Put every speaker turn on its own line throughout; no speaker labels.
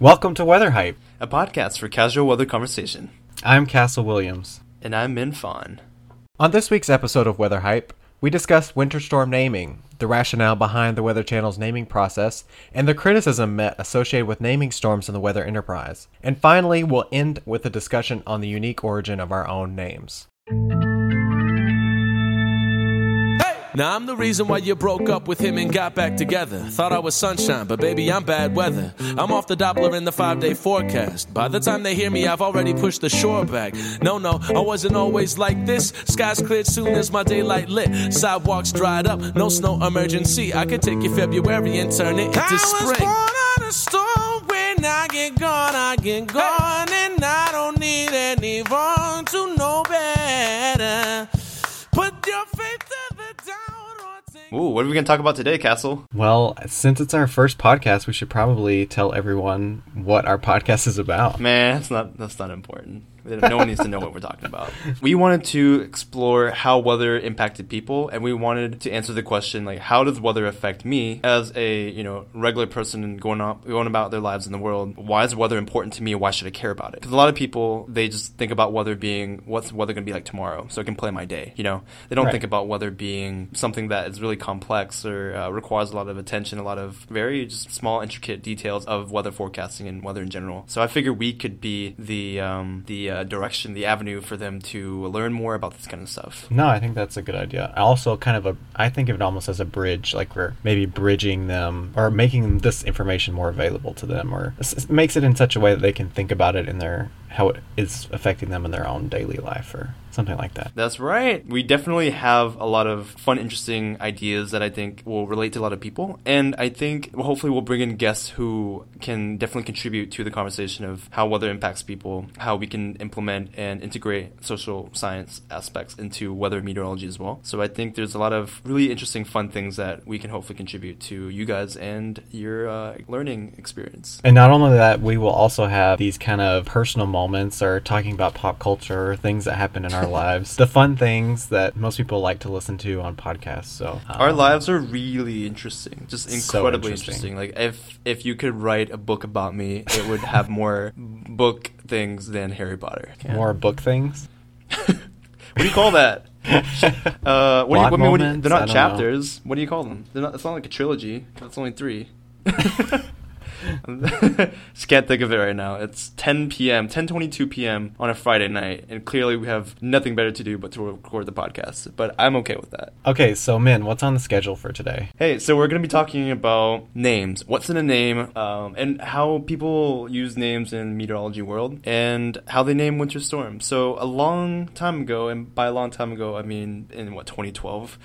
Welcome to Weather Hype.
a podcast for casual weather conversation.
I'm Castle Williams.
And I'm Min Fawn.
On this week's episode of Weather Hype, we discuss winter storm naming, the rationale behind the Weather Channel's naming process, and the criticism met associated with naming storms in the weather enterprise. And finally, we'll end with a discussion on the unique origin of our own names.
Now I'm the reason why you broke up with him and got back together. Thought I was sunshine, but baby, I'm bad weather. I'm off the Doppler in the five day forecast. By the time they hear me, I've already pushed the shore back. No, no, I wasn't always like this. Skies cleared soon as my daylight lit. Sidewalks dried up, no snow emergency. I could take you February and turn it into spring.
Born on a storm when I get gone, I get gone, and I don't need anyone to know better.
Ooh, what are we going to talk about today, Castle?
Well, since it's our first podcast, we should probably tell everyone what our podcast is about.
Man, that's not that's not important. No one needs to know what we're talking about. We wanted to explore how weather impacted people, and we wanted to answer the question like, how does weather affect me as a you know regular person going up going about their lives in the world? Why is weather important to me? Why should I care about it? Because a lot of people they just think about weather being what's weather going to be like tomorrow, so I can play my day. You know, they don't
Right.
think about weather being something that is really complex or uh, requires a lot of attention, a lot of very just small, intricate details of weather forecasting and weather in general. So I figure we could be the um, the uh, Uh, direction, the avenue for them to learn more about this kind of stuff.
No, I think that's a good idea. Also, kind of a, I think of it almost as a bridge, like we're maybe bridging them or making this information more available to them, or makes it in such a way that they can think about it in their how it is affecting them in their own daily life or something like that.
That's right. We definitely have a lot of fun, interesting ideas that I think will relate to a lot of people. And I think hopefully we'll bring in guests who can definitely contribute to the conversation of how weather impacts people, how we can implement and integrate social science aspects into weather meteorology as well. So I think there's a lot of really interesting, fun things that we can hopefully contribute to you guys and your uh, learning experience.
And not only that, we will also have these kind of personal moments or talking about pop culture, or things that happen in our lives, the fun things that most people like to listen to on podcasts. So
Our
um,
lives are really interesting, just
So
incredibly
interesting.
interesting. Like if if you could write a book about me, it would have more book things than Harry Potter.
more book things.
What do you call that? Uh, what do you,
Plot
I mean, what do you- they're not chapters. What do you call them? They're not. It's not like a trilogy. It's only three. Just can't think of it right now. It's 10 p.m., 10:22 p.m. on a Friday night, and clearly we have nothing better to do but to record the podcast. But I'm okay with that.
Okay, so Min, what's on the schedule for today?
Hey, so we're going to be talking about names. What's in a name, um, and how people use names in meteorology world, and how they name winter storms. So a long time ago, and by a long time ago, I mean in what 2012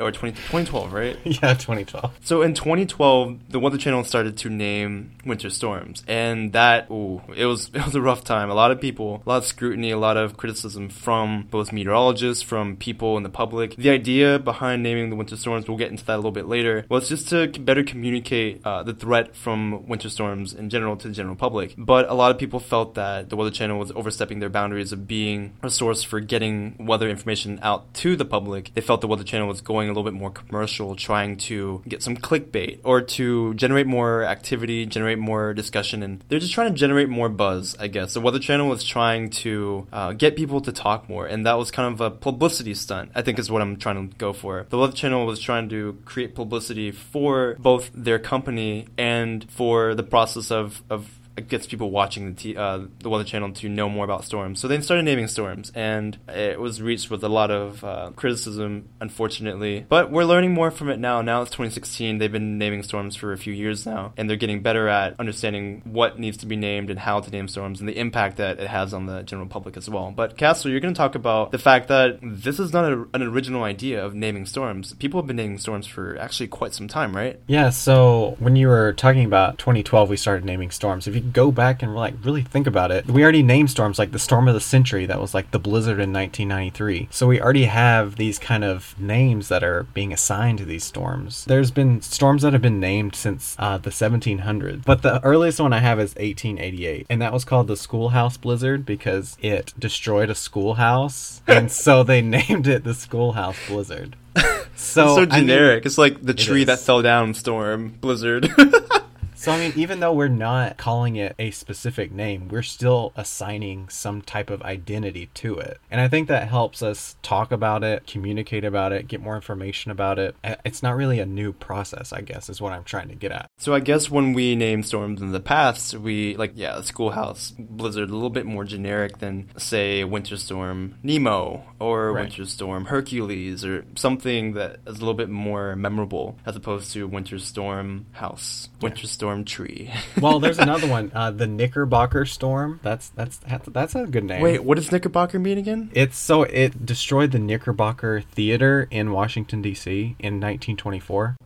or 20, 2012, right?
yeah, 2012.
So in 2012, the Weather Channel started to name winter storms, and that ooh, it was it was a rough time. A lot of people, a lot of scrutiny, a lot of criticism from both meteorologists, from people in the public. The idea behind naming the winter storms, we'll get into that a little bit later, was just to better communicate uh, the threat from winter storms in general to the general public. But a lot of people felt that the Weather Channel was overstepping their boundaries of being a source for getting weather information out to the public. They felt the Weather Channel was going a little bit more commercial, trying to get some clickbait or to generate more activity, generate more discussion, and they're just trying to generate more buzz, I guess. The Weather Channel was trying to uh, get people to talk more, and that was kind of a publicity stunt, I think is what I'm trying to go for. The Weather Channel was trying to create publicity for both their company and for the process of, of gets people watching the t- uh, the Weather Channel to know more about storms. So they started naming storms, and it was reached with a lot of uh, criticism, unfortunately. But we're learning more from it now. Now it's 2016. They've been naming storms for a few years now, and they're getting better at understanding what needs to be named and how to name storms and the impact that it has on the general public as well. But Castle, you're going to talk about the fact that this is not a, an original idea of naming storms. People have been naming storms for actually quite some time, right?
Yeah, so when you were talking about 2012, we started naming storms. If you go back and like really think about it, we already named storms like the storm of the century. That was like the blizzard in 1993. So we already have these kind of names that are being assigned to these storms. There's been storms that have been named since uh, the 1700s, but the earliest one I have is 1888, and that was called the schoolhouse blizzard because it destroyed a schoolhouse, and so they named it the schoolhouse blizzard. So
so
I mean-
generic. it's like the tree that fell down storm blizzard.
So I mean, even though we're not calling it a specific name, we're still assigning some type of identity to it. And I think that helps us talk about it, communicate about it, get more information about it. It's not really a new process, I guess, is what I'm trying to get at.
So I guess when we name storms in the past, we like yeah, Schoolhouse Blizzard a little bit more generic than say Winter Storm Nemo or
Right.
Winter Storm Hercules or something that is a little bit more memorable as opposed to Winter Storm House, Winter Storm Tree.
Well, there's another one, uh, the Knickerbocker Storm. That's that's that's a good name.
Wait, what does Knickerbocker mean again?
It's so it destroyed the Knickerbocker Theater in Washington D.C. in 1924.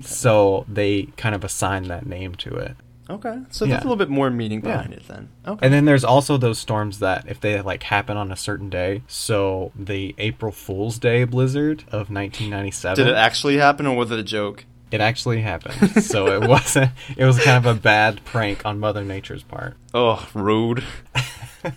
So they kind of assigned that name to it.
Okay, so
Yeah.
there's a little bit more meaning
Yeah.
behind it then. Okay.
And then there's also those storms that if they like happen on a certain day. So the April Fool's Day blizzard of 1997.
Did it actually happen or was it a joke?
It actually happened. so it wasn't. It was kind of a bad prank on Mother Nature's part.
Oh, rude.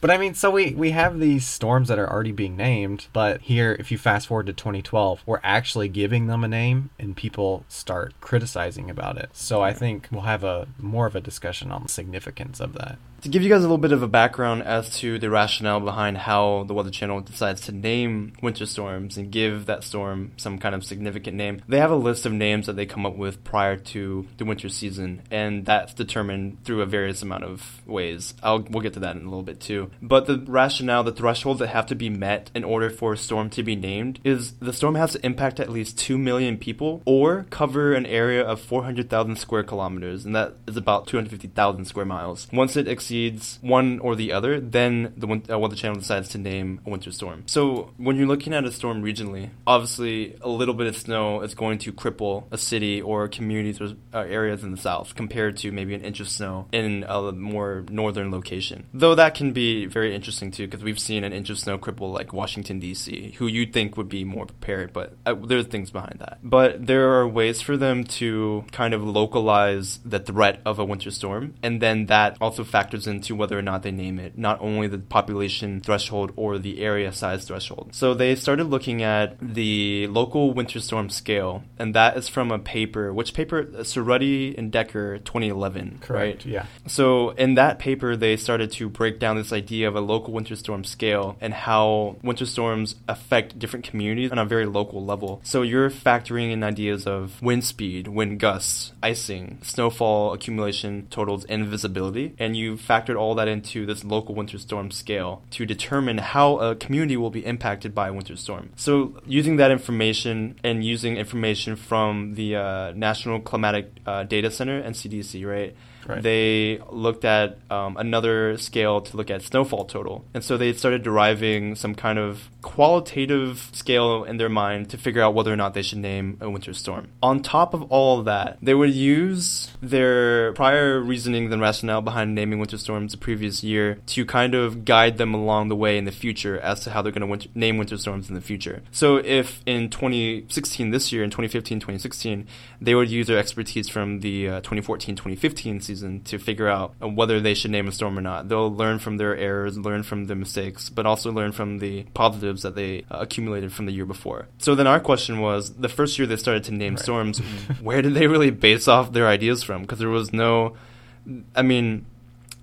But I mean, so we we have these storms that are already being named, but here, if you fast forward to 2012, we're actually giving them a name, and people start criticizing about it. So I think we'll have a more of a discussion on the significance of that.
To give you guys a little bit of a background as to the rationale behind how the Weather Channel decides to name winter storms and give that storm some kind of significant name, they have a list of names that they come up with prior to the winter season, and that's determined through a various amount of ways. I'll we'll get to that in a little bit too. But the rationale, the thresholds that have to be met in order for a storm to be named is the storm has to impact at least two million people or cover an area of 400,000 square kilometers, and that is about 250,000 square miles. Once it one or the other, then the uh, Weather Channel decides to name a winter storm. So when you're looking at a storm regionally, obviously a little bit of snow is going to cripple a city or communities or uh, areas in the south compared to maybe an inch of snow in a more northern location. Though that can be very interesting too, because we've seen an inch of snow cripple like Washington D.C., who you'd think would be more prepared, but uh, there's things behind that. But there are ways for them to kind of localize the threat of a winter storm, and then that also factors into whether or not they name it, not only the population threshold or the area size threshold. So they started looking at the local winter storm scale, and that is from a paper, which paper? Cerruti and Decker 2011, right?
Yeah.
So in that paper, they started to break down this idea of a local winter storm scale and how winter storms affect different communities on a very local level. So you're factoring in ideas of wind speed, wind gusts, icing, snowfall accumulation totals, and visibility, and you factored all that into this local winter storm scale to determine how a community will be impacted by a winter storm. So using that information and using information from the uh, National Climatic uh, Data Center (NCDC), right?
Right.
They looked at um, another scale to look at snowfall total. And so they started deriving some kind of qualitative scale in their mind to figure out whether or not they should name a winter storm. On top of all of that, they would use their prior reasoning and rationale behind naming winter storms the previous year to kind of guide them along the way in the future as to how they're going to name winter storms in the future. So if in 2016, this year, in 2015, 2016, they would use their expertise from the uh, 2014, 2015 season to figure out whether they should name a storm or not. They'll learn from their errors, learn from their mistakes, but also learn from the positives that they uh, accumulated from the year before. So then our question was the first year they started to name storms, where did they really base off their ideas from? Because there was no, I mean,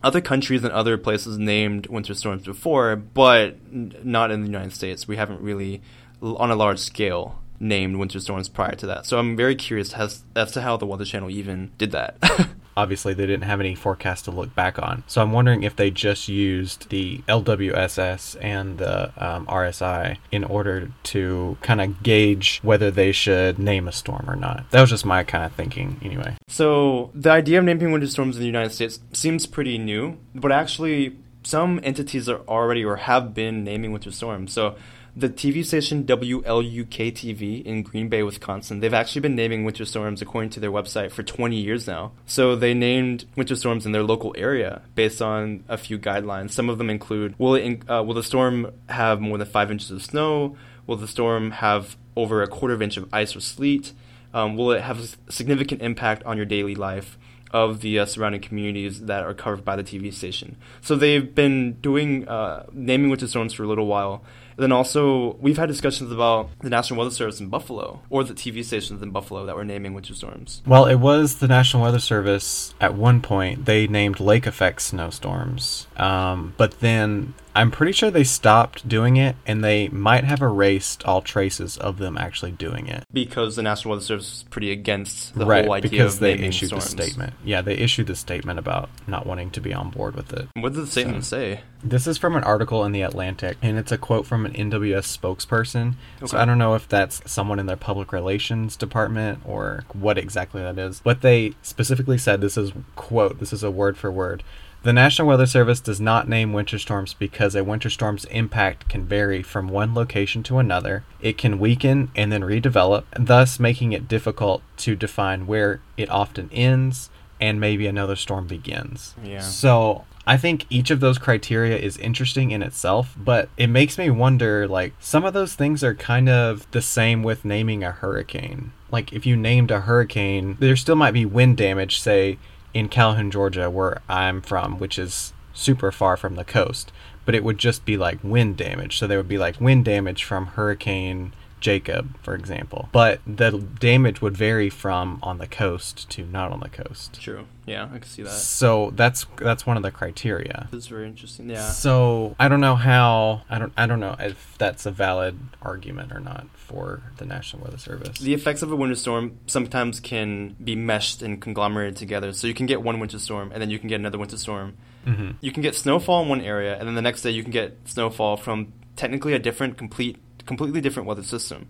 other countries and other places named winter storms before, but n- not in the United States. We haven't really, l- on a large scale, named winter storms prior to that. So I'm very curious as, as to how the Weather Channel even did that.
Obviously, they didn't have any forecast to look back on. So I'm wondering if they just used the LWSS and the um, RSI in order to kind of gauge whether they should name a storm or not. That was just my kind of thinking, anyway.
So the idea of naming winter storms in the United States seems pretty new, but actually some entities are already or have been naming winter storms. So the TV station WLUK TV in Green Bay, Wisconsin, they've actually been naming winter storms according to their website for 20 years now. So they named winter storms in their local area based on a few guidelines. Some of them include will it uh, will the storm have more than five inches of snow? Will the storm have over a quarter of an inch of ice or sleet? Um, will it have a significant impact on your daily life of the uh, surrounding communities that are covered by the TV station? So they've been doing uh, naming winter storms for a little while, then also, we've had discussions about the National Weather Service in Buffalo or the TV stations in Buffalo that were naming winter storms.
Well, it was the National Weather Service at one point. They named lake effect snowstorms. Um, but then I'm pretty sure they stopped doing it and they might have erased all traces of them actually doing it.
Because the National Weather Service is pretty against the
right,
whole idea
because
of
they issued
storms.
the statement. Yeah, they issued the statement about not wanting to be on board with it.
What did the statement say?
This is from an article in The Atlantic, and it's a quote from an NWS spokesperson.
Okay.
So I don't know if that's someone in their public relations department or what exactly that is. But they specifically said this is, quote, this is a word for word. The National Weather Service does not name winter storms because a winter storm's impact can vary from one location to another. It can weaken and then redevelop, thus making it difficult to define where it often ends and maybe another storm begins.
Yeah.
So I think each of those criteria is interesting in itself, but it makes me wonder like some of those things are kind of the same with naming a hurricane. Like if you named a hurricane, there still might be wind damage, say in Calhoun, Georgia, where I'm from, which is super far from the coast, but it would just be like wind damage. So there would be like wind damage from Hurricane Jacob, for example. But the damage would vary from on the coast to not on the coast.
True. Yeah, I can see that.
So that's that's one of the criteria.
That's very interesting. Yeah.
So I don't know how I don't I don't know if that's a valid argument or not for the National Weather Service.
The effects of a winter storm sometimes can be meshed and conglomerated together. So you can get one winter storm, and then you can get another winter storm.
hmm
You can get snowfall in one area, and then the next day you can get snowfall from technically a different, complete, completely different weather system.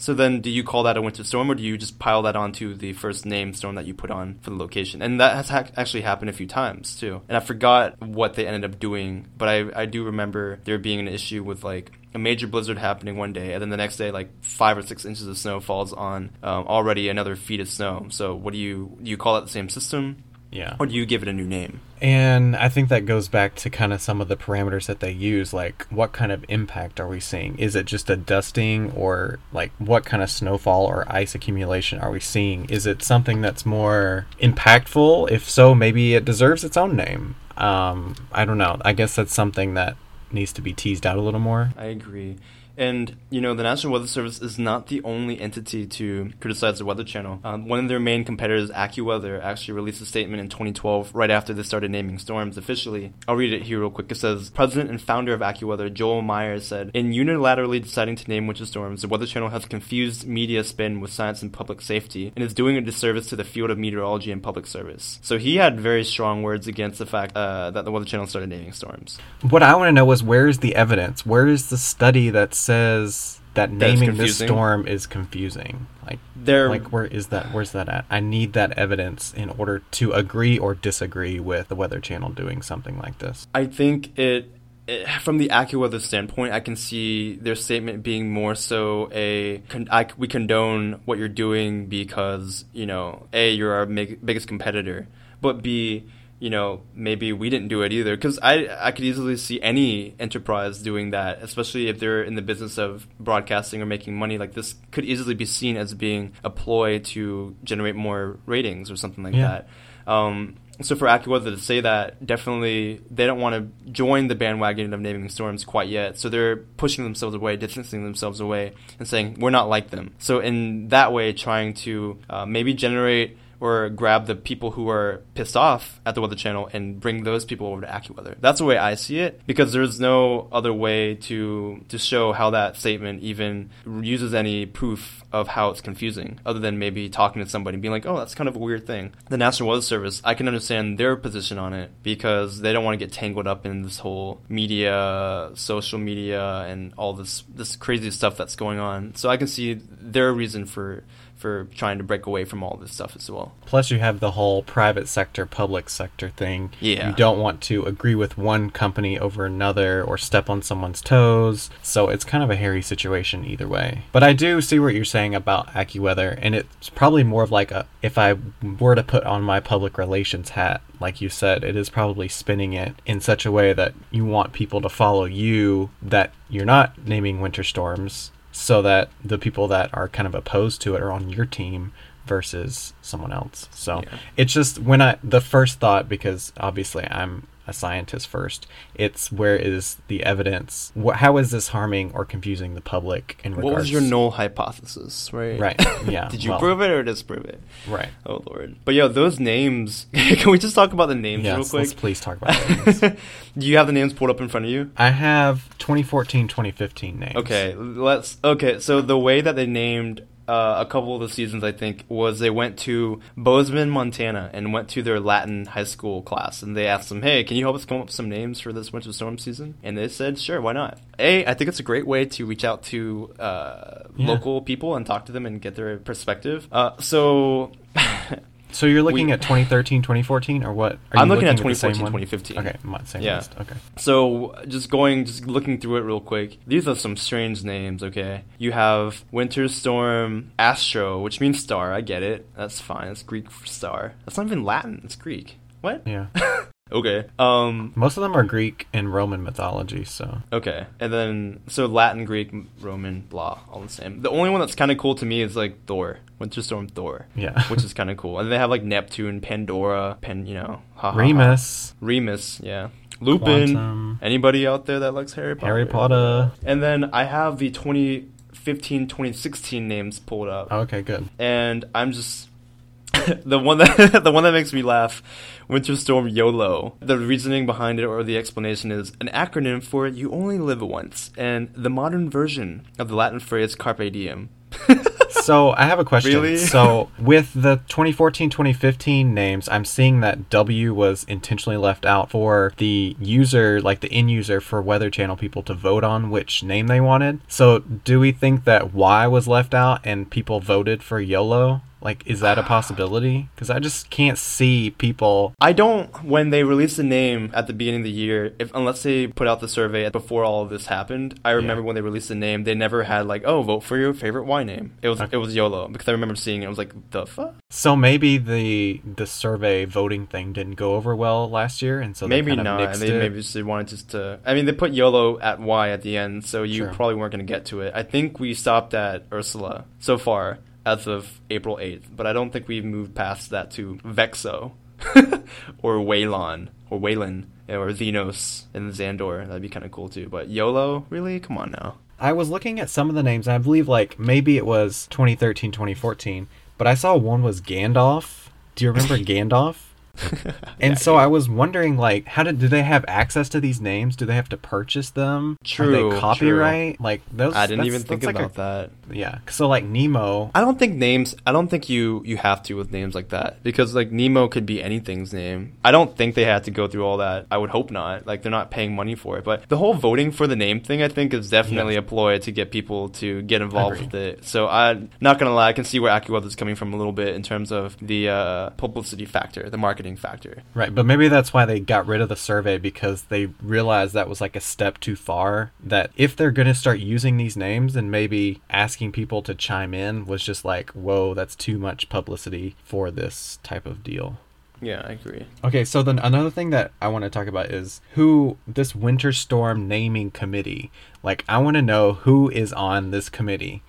So then, do you call that a winter storm, or do you just pile that onto the first name storm that you put on for the location? And that has ha- actually happened a few times too. And I forgot what they ended up doing, but I I do remember there being an issue with like a major blizzard happening one day, and then the next day, like five or six inches of snow falls on um, already another feet of snow. So what do you do? You call it the same system,
Yeah.
or do you give it a new name?
And I think that goes back to kind of some of the parameters that they use, like what kind of impact are we seeing? Is it just a dusting, or like what kind of snowfall or ice accumulation are we seeing? Is it something that's more impactful? If so, maybe it deserves its own name. Um, I don't know. I guess that's something that needs to be teased out a little more.
I agree. And, you know, the National Weather Service is not the only entity to criticize the Weather Channel. Um, one of their main competitors, AccuWeather, actually released a statement in 2012 right after they started naming storms officially. I'll read it here real quick. It says President and founder of AccuWeather, Joel Myers, said In unilaterally deciding to name winter storms, the Weather Channel has confused media spin with science and public safety and is doing a disservice to the field of meteorology and public service. So he had very strong words against the fact uh, that the Weather Channel started naming storms.
What I want to know is where's the evidence? Where is the study that says that naming this
confusing?
storm is confusing? Like,
There,
like where is that? Where's that at? I need that evidence in order to agree or disagree with the Weather Channel doing something like this.
I think it, it from the AccuWeather standpoint, I can see their statement being more so a con- I, we condone what you're doing because you know a you're our biggest competitor, but b you know maybe we didn't do it either because I I could easily see any enterprise doing that, especially if they're in the business of broadcasting or making money. Like this could easily be seen as being a ploy to generate more ratings or something like
Yeah.
that. Um, so for AccuWeather to say that, definitely they don't want to join the bandwagon of naming storms quite yet. So they're pushing themselves away, distancing themselves away, and saying we're not like them. So in that way, trying to uh, maybe generate or grab the people who are pissed off at the Weather Channel and bring those people over to AccuWeather. That's the way I see it because there's no other way to to show how that statement even uses any proof of how it's confusing other than maybe talking to somebody and being like, "Oh, that's kind of a weird thing." The National Weather Service, I can understand their position on it because they don't want to get tangled up in this whole media, social media and all this this crazy stuff that's going on. So I can see their reason for for trying to break away from all this stuff as well.
Plus, you have the whole private sector, public sector thing.
Yeah.
You don't want to agree with one company over another or step on someone's toes. So it's kind of a hairy situation either way. But I do see what you're saying about AccuWeather, and it's probably more of like a if I were to put on my public relations hat, like you said, it is probably spinning it in such a way that you want people to follow you, that you're not naming winter storms, so that the people that are kind of opposed to it are on your team versus someone else. So
Yeah.
it's just when I the first thought because obviously I'm a scientist first. It's where is the evidence? Wh- how is this harming or confusing the public in
What
regards?
was your null hypothesis, right?
Right. Yeah.
Did you
well,
prove it or disprove it?
Right.
Oh lord. But yo, those names. can we just talk about the names real quick?
Let's please talk about names.
Do you have the names pulled up in front of you?
I have 2014, 2015 names.
Okay, let's. Okay, so the way that they named uh, a couple of the seasons, I think, was they went to Bozeman, Montana, and went to their Latin high school class, and they asked them, "Hey, can you help us come up with some names for this winter storm season?" And they said, "Sure, why not?" A, I think it's a great way to reach out to uh,
Yeah.
local people and talk to them and get their perspective. Uh, so.
So you're looking
We-
at 2013, 2014, or what? Are
I'm
you
looking at 2014,
one?
2015.
Okay, same
Yeah.
list. Okay.
So, just going, just looking through it real quick. These are some strange names, okay? You have Winter Storm Astro, which means star. I get it. That's fine. It's Greek for star. That's not even Latin. It's Greek. What?
Yeah.
Okay. Um.
Most of them are Greek and Roman mythology, so
Okay. And then, so Latin, Greek, Roman, blah, all the same. The only one that's kind of cool to me is like Thor, Winter Storm Thor.
Yeah.
Which is kind of cool. And they have like Neptune, Pandora, Pen, you know, ha, ha, ha.
Remus,
Remus, yeah. Lupin.
Quantum.
Anybody out there that likes Harry Potter?
Harry Potter.
And then I have the 2015 2016 names pulled up.
Okay, good.
And I'm just the one that the one that makes me laugh, Winter Storm YOLO. The reasoning behind it or the explanation is an acronym for you only live once and the modern version of the Latin phrase carpe diem.
So I have a question.
Really?
So with the 2014, 2015 names, I'm seeing that W was intentionally left out for the user, like the end user for Weather Channel people to vote on which name they wanted. So do we think that Y was left out and people voted for YOLO? Like, is that a possibility? Because I just can't see people.
I don't when they released the name at the beginning of the year, if unless they put out the survey before all of this happened. I remember when they released the name, they never had like, oh, vote for your favorite Y name. It was
Okay.
it was YOLO because I remember seeing it. I was like, the fuck.
So maybe the the survey voting thing didn't go over well last year, and so they
maybe not. They
it.
maybe just they wanted just to. I mean, they put YOLO at Y at the end, so you
Sure.
probably weren't going to get to it. I think we stopped at Ursula so far as of April eighth, but I don't think we've moved past that to Vexo or Waylon or Waylon or Xenos and Xandor. That'd be kind of cool too. But YOLO, really? Come on now.
I was looking at some of the names, and I believe like maybe it was 2013, 2014, but I saw one was Gandalf. Do you remember Gandalf? And so I was wondering, like, how did do they have access to these names? Do they have to purchase them? Are
True,
they copyright? Like those.
I didn't even think
that's like
about that.
Yeah. So like Nemo.
I don't think names. I don't think you you have to with names like that because like Nemo could be anything's name. I don't think they had to go through all that. I would hope not. Like they're not paying money for it. But the whole voting for the name thing, I think, is definitely
Yeah.
a ploy to get people to get involved with it. So I'm not gonna lie. I can see where AccuWeather is coming from a little bit in terms of the uh, publicity factor, the marketing factor.
Right, but maybe that's why they got rid of the survey because they realized that was like a step too far. That if they're going to start using these names and maybe asking people to chime in was just like, whoa, that's too much publicity for this type of deal.
Yeah, I agree.
Okay, so then another thing that I want to talk about is who this winter storm naming committee. Like, I want to know who is on this committee.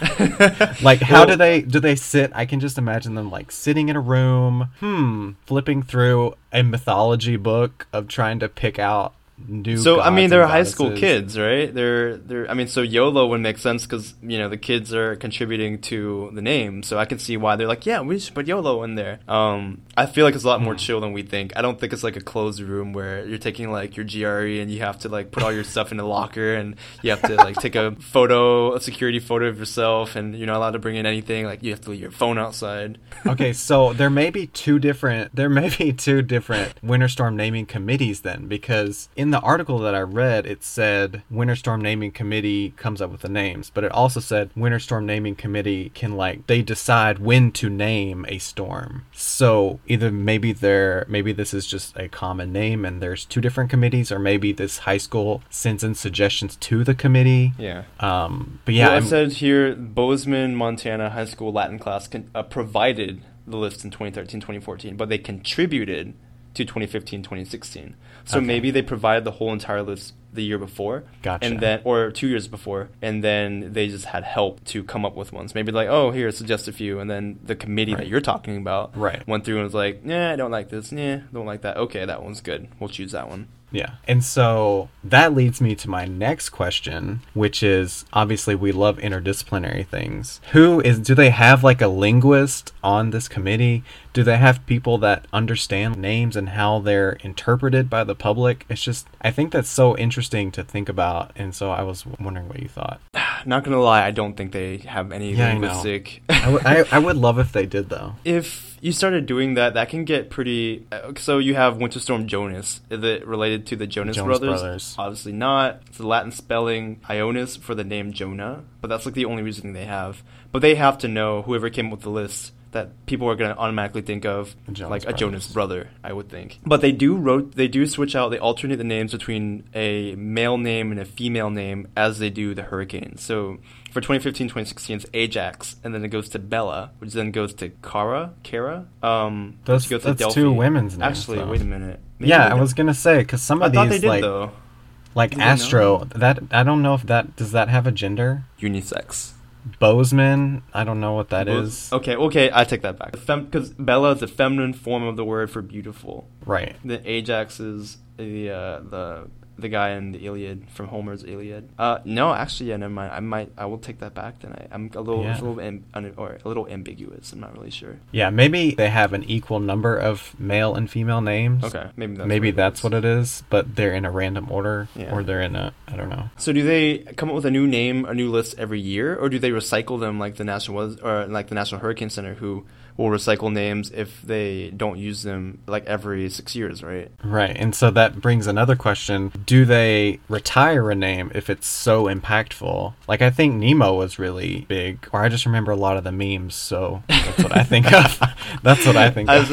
like, how
Well-
do they do they sit? I can just imagine them like sitting in a room, hmm, flipping through a mythology book of trying to pick out new.
So I mean, they're high school kids, right? They're they're. I mean, so YOLO would make sense because you know the kids are contributing to the name, so I can see why they're like, yeah, we should put YOLO in there. Um, I feel like it's a lot
Hmm.
more chill than we think. I don't think it's like a closed room where you're taking like your GRE and you have to like put all your stuff in a locker and you have to like take a photo, a security photo of yourself, and you're not allowed to bring in anything. Like you have to leave your phone outside.
okay, so there may be two different there may be two different winter storm naming committees then because in the article that I read it said winter storm naming committee comes up with the names, but it also said winter storm naming committee can like they decide when to name a storm. So either maybe they're maybe this is just a common name and there's two different committees or maybe this high school sends in suggestions to the committee.
Yeah.
Um but yeah,
well, it
I'm-
said here Bozeman, Montana high school Latin class con- uh, provided the list in 2013 2014, but they contributed to 2015, 2016. So
Okay.
maybe they provided the whole entire list the year before,
Gotcha.
and then or two years before, and then they just had help to come up with ones. Maybe like, oh, here, suggest a few, and then the committee that you're talking about
Right.
went through and was like, yeah, I don't like this, yeah, don't like that. Okay, that one's good. We'll choose that one.
Yeah. And so that leads me to my next question, which is obviously we love interdisciplinary things. Who is do they have like a linguist on this committee? Do they have people that understand names and how they're interpreted by the public? It's just I think that's so interesting to think about and so I was wondering what you thought.
Not gonna lie, I don't think they have any
Yeah, I know.
linguistic.
I would- I- I would love if they did though.
if you started doing that, that can get pretty. Uh, so you have Winter Storm Jonas. Is it related to the Jonas,
Jonas
brothers?
Brothers.
Obviously not. It's the Latin spelling Ionis for the name Jonah, but that's like the only reasoning they have. But they have to know whoever came up with the list that people are going to automatically think of
Jonas
like a Jonas brother, I would think. But they do wrote they do switch out. They alternate the names between a male name and a female name as they do the hurricanes. So for 2015, 2016, it's Ajax, and then it goes to Bella, which then goes to Kara, Kara. Um,
That's-
goes
that's
Delphi.
two women's names,
Actually,
though.
wait a minute. Maybe
Yeah, I was gonna say because some
I
of
thought they
these
did
like
though.
like
Did
Astro
know?
that I don't know if that does that have a gender.
Unisex.
Bozeman, I don't know what that
Both-
is.
Okay, okay, I take that back. Because Bella is a feminine form of the word for beautiful.
Right.
The Ajax is the uh, the the guy in the Iliad from Homer's Iliad. Uh, no, actually, yeah, never mind. I might, I will take that back. Then I, I'm a little,
Yeah.
a little, am, or a little ambiguous. I'm not really sure.
Yeah, maybe they have an equal number of male and female names.
Okay, maybe that's
maybe
what
that's what it is, but they're in a random order
Yeah.
or they're in a I don't know.
So do they come up with a new name, a new list every year, or do they recycle them like the national was or like the National Hurricane Center, who will recycle names if they don't use them like every six years, right?
Right. And so that brings another question. Do they retire a name if it's so impactful? Like I think Nemo was really big, or I just remember a lot of the memes, so that's what I think of. That's what I think of.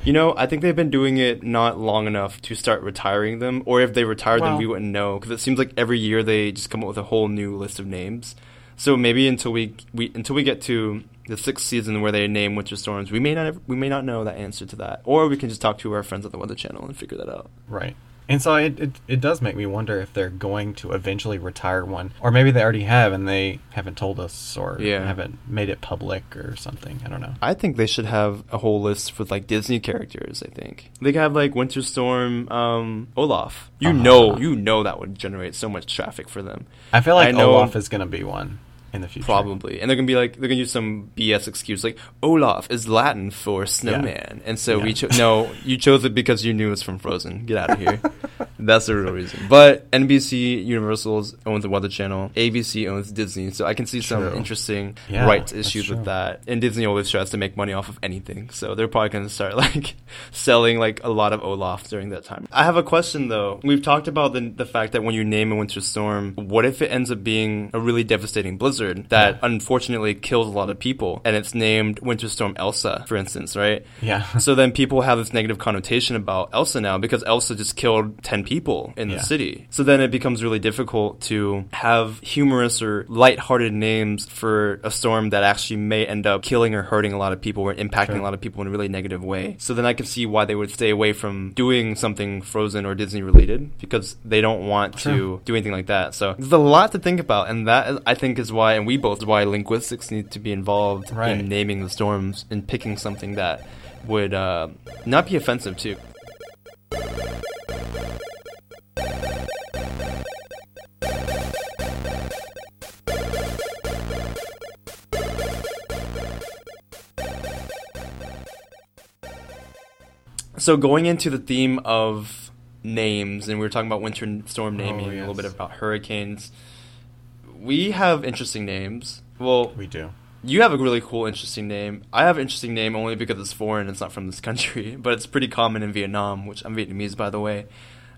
You know, I think they've been doing it not long enough to start retiring them, or if they retired them, we wouldn't know because it seems like every year they just come up with a whole new list of names. So maybe until we, we until we get to the sixth season where they name winter storms, we may not we may not know that answer to that, or we can just talk to our friends at the Weather Channel and figure that out.
Right. And so it, it, it does make me wonder if they're going to eventually retire one. Or maybe they already have and they haven't told us or
Yeah.
haven't made it public or something. I don't know.
I think they should have a whole list with like Disney characters. I think they could have like Winter Storm, um, Olaf. You
Uh-huh.
know, you know that would generate so much traffic for them.
I feel like
I know-
Olaf is going to be one in the future.
Probably, and they're gonna be like they're gonna use some BS excuse like Olaf is Latin for snowman, and so we chose no, you chose it because you knew it's from Frozen. Get out of here. That's the real reason. But NBC Universal owns the Weather Channel. ABC owns Disney, so I can see some
True.
interesting
Yeah,
rights issues with that. And Disney always tries to make money off of anything, so they're probably gonna start like selling like a lot of Olaf during that time. I have a question though. We've talked about the the fact that when you name a winter storm, what if it ends up being a really devastating blizzard that
Yeah.
unfortunately kills a lot of people, and it's named Winter Storm Elsa, for instance, right?
Yeah.
so then people have this negative connotation about Elsa now because Elsa just killed 10 people in
Yeah.
the city. So then it becomes really difficult to have humorous or lighthearted names for a storm that actually may end up killing or hurting a lot of people or impacting
Sure.
a lot of people in a really negative way. So then I can see why they would stay away from doing something Frozen or Disney related because they don't want to do anything like that. So there's a lot to think about, and that I think is why, and we both why linguistics need to be involved
Right.
in naming the storms and picking something that would uh, not be offensive too. So going into the theme of names, and we were talking about winter storm oh, naming,
Oh,
a little bit about hurricanes. We have interesting names. Well,
We do.
you have a really cool, interesting name. I have an interesting name only because it's foreign. It's not from this country, but it's pretty common in Vietnam, which I'm Vietnamese, by the way.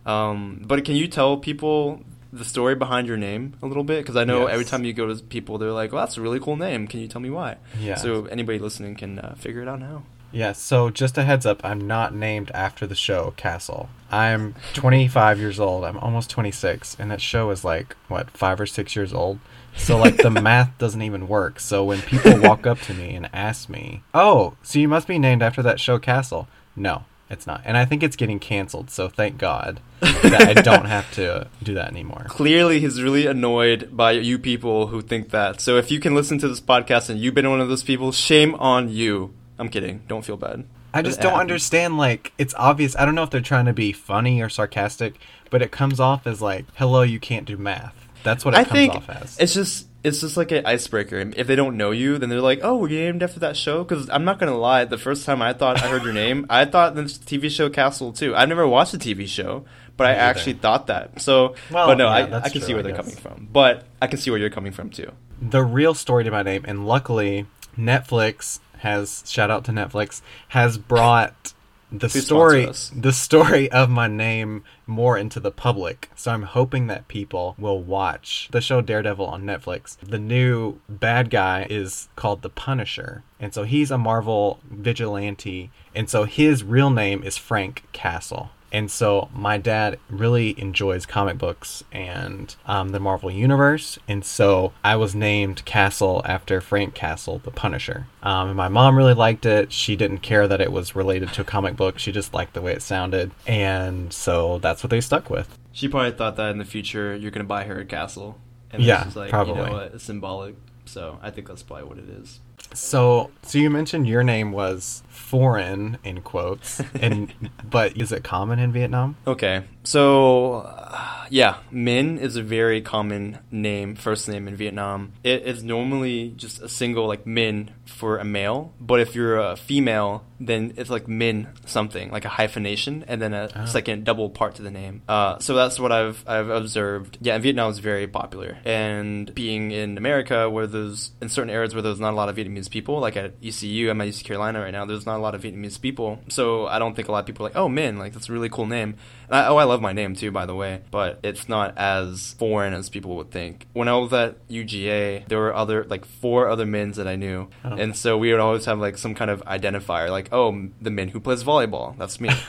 Um, but can you tell people the story behind your name a little bit? Because I know
Yes.
every time you go to people, they're like, "Well, that's a really cool name. Can you tell me why?"
Yeah.
So anybody listening can uh, figure it out now.
Yeah, so just a heads up, I'm not named after the show Castle. I'm 25 years old. I'm almost 26, and that show is like what five or six years old. So like the math doesn't even work. So when people walk up to me and ask me, "Oh, so you must be named after that show Castle?" No, It's not. And I think it's getting canceled, so thank God that I don't have to do that anymore.
Clearly, he's really annoyed by you people who think that. So if you can listen to this podcast and you've been one of those people, shame on you. I'm kidding. Don't feel bad.
I just don't understand. Like, it's obvious. I don't know if they're trying to be funny or sarcastic, but it comes off as like, "Hello, you can't do math." That's what it
I
comes
think
off as.
it's just it's just like an icebreaker. If they don't know you, then they're like, "Oh, we're named after that show." Because I'm not gonna lie, the first time I thought I heard your name, I thought the TV show Castle too. I've never watched the TV show, but I
either.
actually thought that. So,
Well,
but no,
yeah,
I, I can
true,
see where
I
they're
guess.
coming from. But I can see where you're coming from too.
the real story to my name, and luckily Netflix has shout out to Netflix has brought the
Please
story the story of my name more into the public. So I'm hoping that people will watch the show Daredevil on Netflix. The new bad guy is called the Punisher. And so he's a Marvel vigilante. And so his real name is Frank Castle. And so my dad really enjoys comic books and um, the Marvel Universe. And so I was named Castle after Frank Castle, the Punisher. Um, and my mom really liked it. She didn't care that it was related to a comic book. She just liked the way it sounded. And so that's what they stuck with.
She probably thought that in the future you're gonna buy her a castle. And
Yeah,
like, you
probably.
know what, it's symbolic. So I think that's probably what it is.
So, so you mentioned your name was foreign in quotes, and but is it common in Vietnam?
Okay, so uh, yeah, Min is a very common name, first name in Vietnam. It is normally just a single like Min for a male, but if you're a female, then it's like Min something, like a hyphenation, and then a
Oh.
second double part to the name. Uh, so that's what I've I've observed. Yeah, and Vietnam is very popular, and being in America, where there's in certain areas where there's not a lot of Vietnamese people, like at ECU, I'm at East Carolina right now. There's not a lot of Vietnamese people, so I don't think a lot of people are like, oh, Min, like that's a really cool name. I, oh, I love my name too, by the way, but it's not as foreign as people would think. When I was at UGA, there were other like four other Mins that I knew,
Oh.
and so we would always have like some kind of identifier, like oh, the Min who plays volleyball, that's me.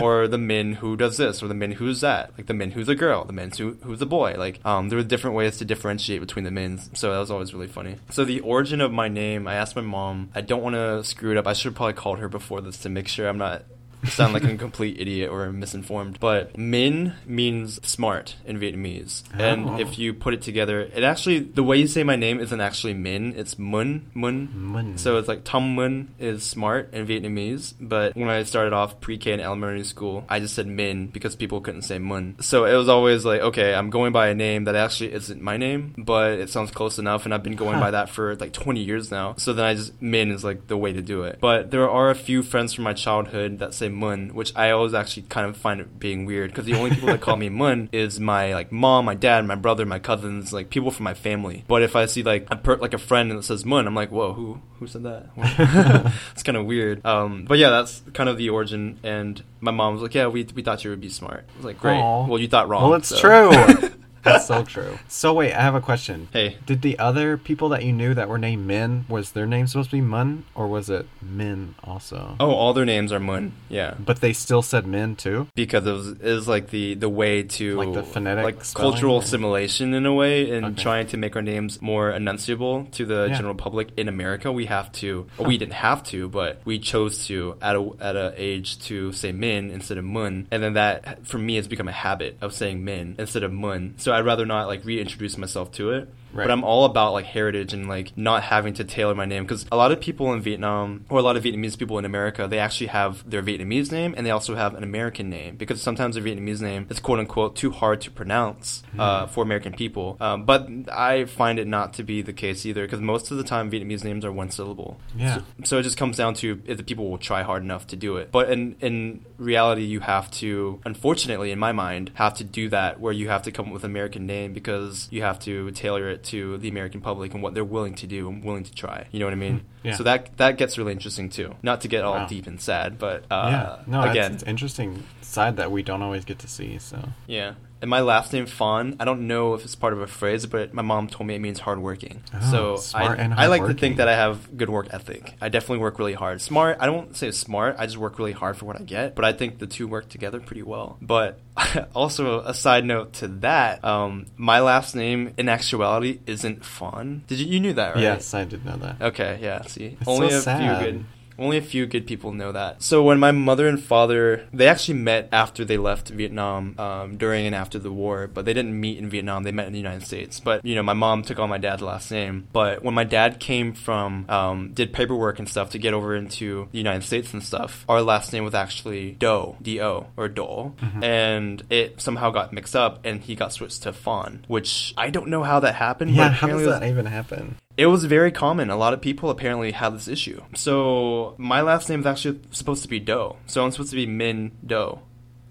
or the min who does this, or the min who's that, like the min who's a girl, the min who, who's a boy. Like, um, there were different ways to differentiate between the mins, so that was always really funny. So the origin of my name, I asked my mom. I don't want to screw it up. I should have probably called her before this to make sure I'm not sound like a complete idiot or misinformed. But min means smart in Vietnamese,
Oh.
and if you put it together, it actually the way you say my name isn't actually min, it's mun mun.
Mun.
So it's like Tom Mun is smart in Vietnamese, but when I started off pre-K in elementary school, I just said Min because people couldn't say Mun. So it was always like, okay, I'm going by a name that actually isn't my name, but it sounds close enough, and I've been going
Huh.
by that for like 20 years now. So then I just Min is like the way to do it. But there are a few friends from my childhood that say Mun, which I always actually kind of find it being weird because the only people that call me Mun is my like mom, my dad, my brother, my cousins, like people from my family. But if I see like a per- like a friend that says Mun, I'm like, whoa, who who said that? it's kind of weird. Um, but yeah, that's kind of the origin. And my mom was like, yeah, we we thought you would be smart. I was like, great.
Aw.
Well, you thought wrong.
Well, it's
so-
true. That's so true. So wait, I have a question.
Hey.
Did the other people that you knew that were named Min, was their name supposed to be Mun, or was it Min also?
Oh, all their names are Mun. Yeah.
But they still said Min too.
because it was, it was like the the way to
Like the phonetic
like cultural assimilation in a way and
Okay.
trying to make our names more enunciable to the
Yeah.
general public in America we have to or we didn't have to but we chose to at a at a age to say min instead of mun and then that for me has become a habit of saying min instead of mun so I'd rather not like reintroduce myself to it
Right.
but I'm all about like heritage and like not having to tailor my name because a lot of people in Vietnam or a lot of Vietnamese people in America they actually have their Vietnamese name and they also have an American name because sometimes their Vietnamese name is quote unquote too hard to pronounce uh, for American people. Um, but I find it not to be the case either because most of the time Vietnamese names are one syllable.
Yeah.
So, so it just comes down to if the people will try hard enough to do it. But in in reality, you have to, unfortunately, in my mind, have to do that where you have to come up with an American name because you have to tailor it to the American public and what they're willing to do and willing to try. You know what I mean?
Yeah.
So that that gets really interesting too. Not to get all
Wow.
deep and sad, but uh,
yeah. No,
again,
it's interesting side that we don't always get to see. So
yeah. And my last name Fawn, I don't know if it's part of a phrase, but my mom told me it means hardworking.
Oh,
so I, I like to think that I have good work ethic. I definitely work really hard. Smart, I don't say smart. I just work really hard for what I get. But I think the two work together pretty well. But also a side note to that, um, my last name in actuality isn't Fawn. Did you you knew that right?
yes, I did know that.
Okay, yeah. See,
It's
only
so
a
sad.
few good. Only a few good people know that. So when my mother and father, they actually met after they left Vietnam, um, during and after the war, but they didn't meet in Vietnam. They met in the United States. But you know, my mom took on my dad's last name. But when my dad came from, um, did paperwork and stuff to get over into the United States and stuff, our last name was actually Doe, D O, or Dole, and it somehow got mixed up, and he got switched to Fawn, which I don't know how that happened.
Yeah,
but
how does that even happen?
It was very common. A lot of people apparently had this issue. So my last name is actually supposed to be Doe. So I'm supposed to be Min Doe,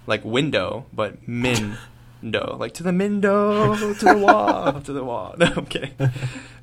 like window, but Min Doe, like to the Mindo, to the wall, to the wall. No, I'm kidding.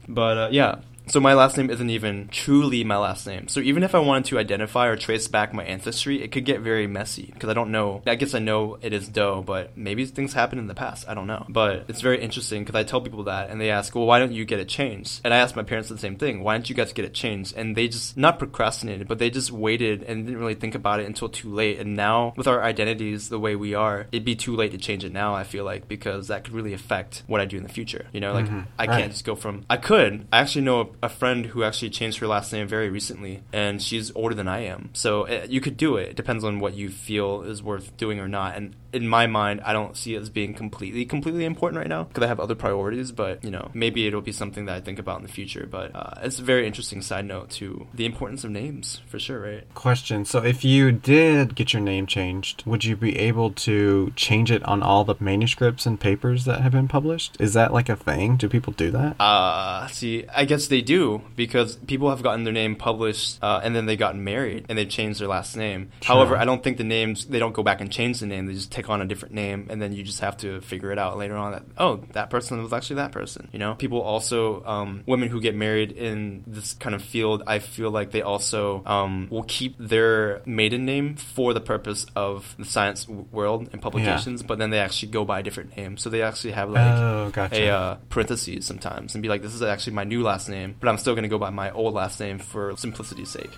But uh, yeah. So my last name isn't even truly my last name. So even if I wanted to identify or trace back my ancestry, it could get very messy because I don't know. I guess I know it is Doe, but maybe things happened in the past. I don't know. But it's very interesting because I tell people that and they ask, well, why don't you get it changed? And I asked my parents the same thing. Why didn't you guys get it changed? And they just not procrastinated, but they just waited and didn't really think about it until too late. And now with our identities the way we are, it'd be too late to change it now. I feel like because that could really affect what I do in the future. You know, like mm-hmm.
I
can't just go from. I could. I actually know a, friend who actually changed her last name very recently, and she's older than I am. So uh, you could do it. It depends on what you feel is worth doing or not. And in my mind, I don't see it as being completely, completely important right now because I have other priorities. But you know, maybe it'll be something that I think about in the future. But uh, it's a very interesting side note to the importance of names for sure, right?
Question. So, if you did get your name changed, would you be able to change it on all the manuscripts and papers that have been published? Is that like a thing? Do people do that?
Uh, see, I guess they do because people have gotten their name published uh, and then they got married and they've changed their last name.
Sure.
However, I don't think the names, they don't go back and change the name. They just take on a different name and then you just have to figure it out later on that, oh, that person was actually that person. You know, people also, um, women who get married in this kind of field, I feel like they also um, will keep their maiden name for the purpose of the science world and publications, but then they actually go by a different name. So they actually have like
oh, gotcha.
a uh, parentheses sometimes and be like, this is actually my new last name, but I'm still going to go by my old last name for simplicity's sake.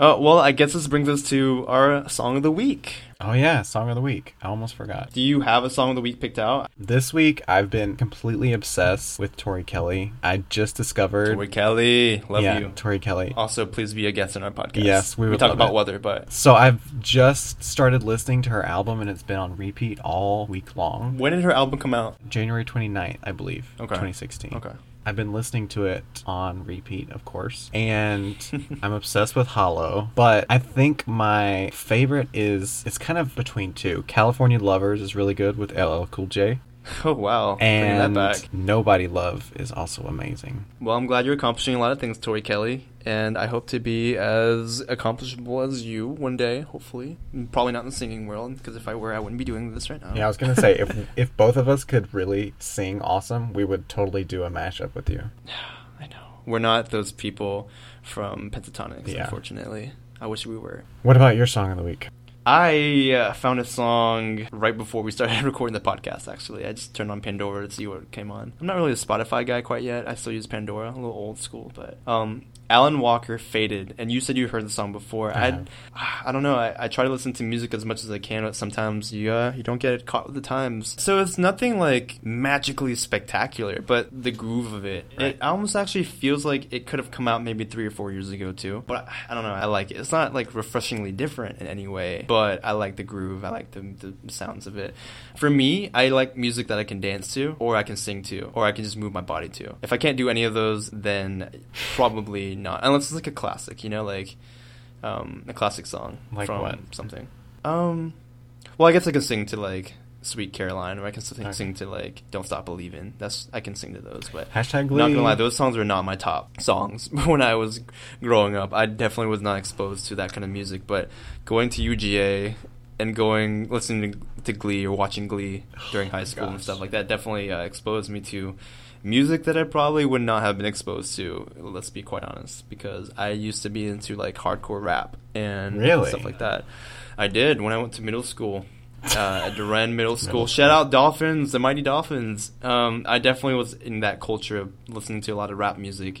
Uh, well, I guess this brings us to our song of the week.
oh, yeah. Song of the week. I almost forgot.
Do you have a song of the week picked out?
This week, I've been completely obsessed with Tori Kelly. I just discovered.
Tori Kelly, love
yeah,
you.
Tori Kelly.
Also, please be a guest on our podcast.
Yes, we would
talk about
it.
weather, but
So I've just started listening to her album and it's been on repeat all week long.
when did her album come out?
January 29th, I believe.
Okay.
2016.
Okay.
I've been listening to it on repeat, of course, and I'm obsessed with Hollow. But I think my favorite is it's kind of between two. California Lovers is really good with LL Cool J,
Oh wow,
and
back.
Nobody Love is also amazing.
Well, I'm glad you're accomplishing a lot of things, Tori Kelly, and I hope to be as accomplishable as you one day, hopefully. Probably not in the singing world, because if I were, I wouldn't be doing this right now.
Yeah, I was gonna say if if both of us could really sing awesome, we would totally do a mashup with you.
Yeah, I know. We're not those people from Pentatonix,
Yeah.
unfortunately. I wish we were.
What about your song of the week?
I uh, found a song right before we started recording the podcast, actually. I just turned on Pandora to see what came on. I'm not really a Spotify guy quite yet. I still use Pandora, a little old school, but um, Alan Walker Faded, and you said you heard the song before.
I
I. I don't know. I, I try to listen to music as much as I can, but sometimes you uh, you don't get it caught with the times. So it's nothing like magically spectacular, but the groove of it,
Right.
it almost actually feels like it could have come out maybe three or four years ago too. But I, I don't know. I like it. It's not like refreshingly different in any way, but I like the groove. I like the, the sounds of it. For me, I like music that I can dance to, or I can sing to, or I can just move my body to. If I can't do any of those, then probably not. Unless it's like a classic, you know, like um, a classic song
Like
from
what?
something. Um, well, I guess I can sing to like Sweet Caroline, or I can sing,
Okay.
sing to like Don't Stop Believing. That's I can sing to those, but
Hashtag Glee.
not gonna lie, those songs were not my top songs when I was growing up. I definitely was not exposed to that kind of music. But going to UGA and going listening to, to Glee or watching Glee during high school and stuff like that definitely uh, exposed me to music that I probably would not have been exposed to. Let's be quite honest, because I used to be into like hardcore rap and
Really?
stuff like that. I did when I went to middle school. Uh, at Duran Middle School. Shout out Dolphins, the Mighty Dolphins. Um, I definitely was in that culture of listening to a lot of rap music,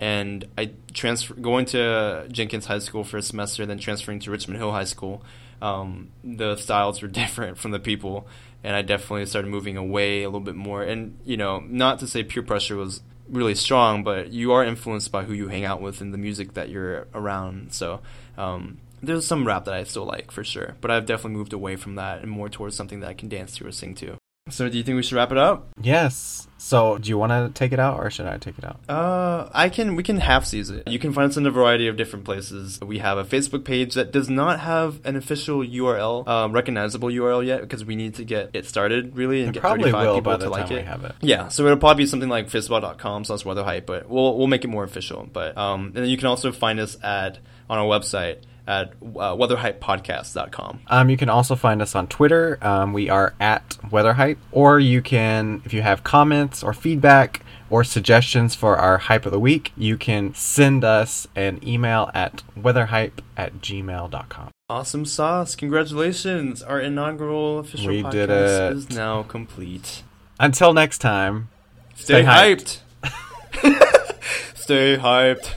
and I transfer going to Jenkins High School for a semester, then transferring to Richmond Hill High School. Um, the styles were different from the people, and I definitely started moving away a little bit more. And you know, not to say peer pressure was really strong, but you are influenced by who you hang out with and the music that you're around. So um, there's some rap that I still like for sure, but I've definitely moved away from that and more towards something that I can dance to or sing to. So do you think we should wrap it up?
Yes. So, do you want to take it out or should I take it out?
Uh, I can. We can half seize it. You can find us in a variety of different places. We have a Facebook page that does not have an official URL, um, recognizable URL yet, because we need to get it started really and
It
get
probably
35
will
people
by
to
the
like it.
we have it.
Yeah, so it'll probably be something like fistball.com slash weather hype, but we'll we'll make it more official. But um, and then you can also find us at on our website at uh, weatherhypepodcast.com.
Um, you can also find us on Twitter. Um, we are at WeatherHype. Or you can, if you have comments or feedback or suggestions for our hype of the week, you can send us an email at weatherhype at gmail.com.
Awesome sauce! Congratulations! Our inaugural official
We
podcast is now complete.
Until next time,
Stay,
Stay hyped.
hyped. Stay hyped.